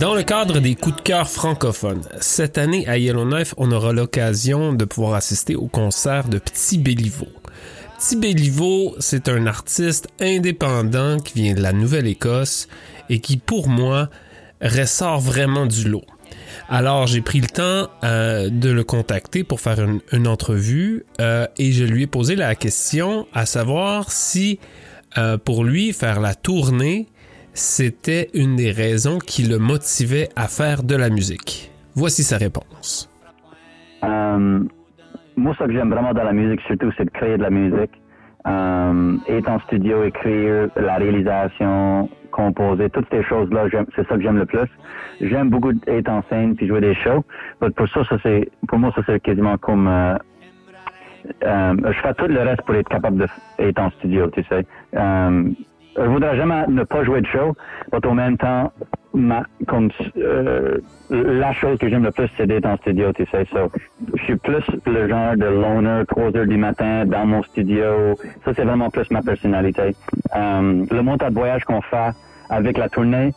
Dans le cadre des coups de cœur francophones, cette année à Yellowknife, on aura l'occasion de pouvoir assister au concert de Petit Béliveau. Petit Béliveau, c'est un artiste indépendant qui vient de la Nouvelle-Écosse et qui, pour moi, ressort vraiment du lot. Alors j'ai pris le temps euh, de le contacter pour faire une, entrevue euh, et je lui ai posé la question à savoir si euh, pour lui faire la tournée c'était une des raisons qui le motivait à faire de la musique. Voici sa réponse. Euh, moi, ce que j'aime vraiment dans la musique, surtout, c'est de créer de la musique. Euh, être en studio, écrire, la réalisation, composer, toutes ces choses-là, c'est ça que j'aime le plus. J'aime beaucoup être en scène puis jouer des shows. Pour ça, ça pour moi, ça c'est quasiment comme euh, euh, je fais tout le reste pour être capable d'être en studio, tu sais. Je voudrais jamais ne pas jouer de show, mais en même temps, ma, comme, euh, la chose que j'aime le plus, c'est d'être en studio, tu sais. So, je suis plus le genre de loner, 3 heures du matin dans mon studio. Ça, c'est vraiment plus ma personnalité. Euh, le montage de voyage qu'on fait avec la tournée,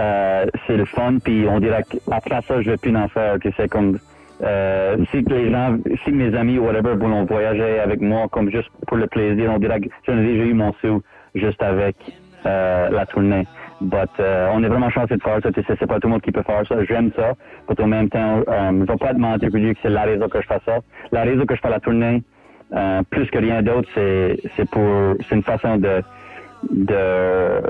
euh, c'est le fun, puis on dirait qu'après ça, je vais plus en faire, tu sais, comme... Euh, si les gens, si mes amis ou whatever voulaient voyager avec moi comme juste pour le plaisir, on dirait que j'en ai déjà eu mon sou juste avec euh, la tournée. But, euh, on est vraiment chanceux de faire ça. Tu sais, c'est pas tout le monde qui peut faire ça. J'aime ça. Mais en même temps, euh, je vais pas te mentir que c'est la raison que je fais ça. La raison que je fais la tournée, euh, plus que rien d'autre, c'est, c'est pour, c'est une façon de, de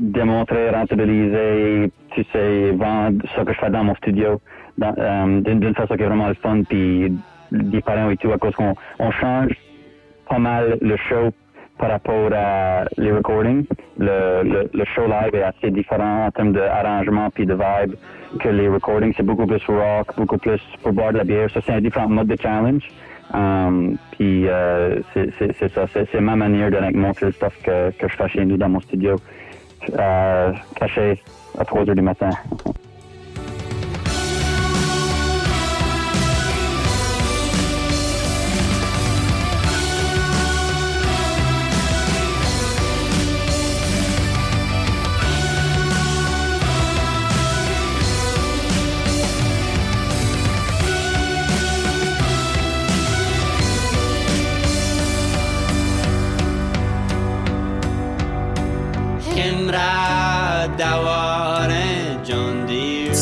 démontrer, rentabiliser, tu sais, vendre ce que je fais dans mon studio euh, d'une façon qui est vraiment le fun puis différent et tout à cause qu'on on change pas mal le show par rapport à les recordings. Le, le, show live est assez différent en termes d'arrangement puis de vibe que les recordings. C'est beaucoup plus rock, beaucoup plus pour boire de la bière. Ça, c'est un différent mode de challenge. Um, puis euh, c'est ça, c'est ma manière de montrer le stuff que, que je fais chez nous dans mon studio, euh, caché à 3 heures du matin.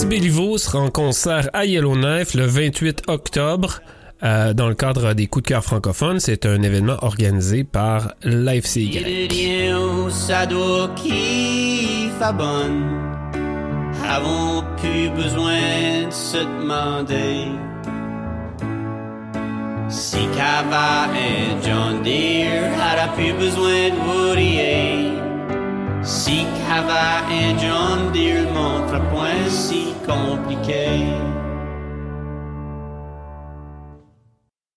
Béliveau sera en concert à Yellowknife le 28 octobre. Euh, dans le cadre des coups de cœur francophones, c'est un événement organisé par Lifeseek. Avons plus besoin de se demander si Cava et John Deere a plus besoin de Woody Cava et John Deere montrent point si compliqué.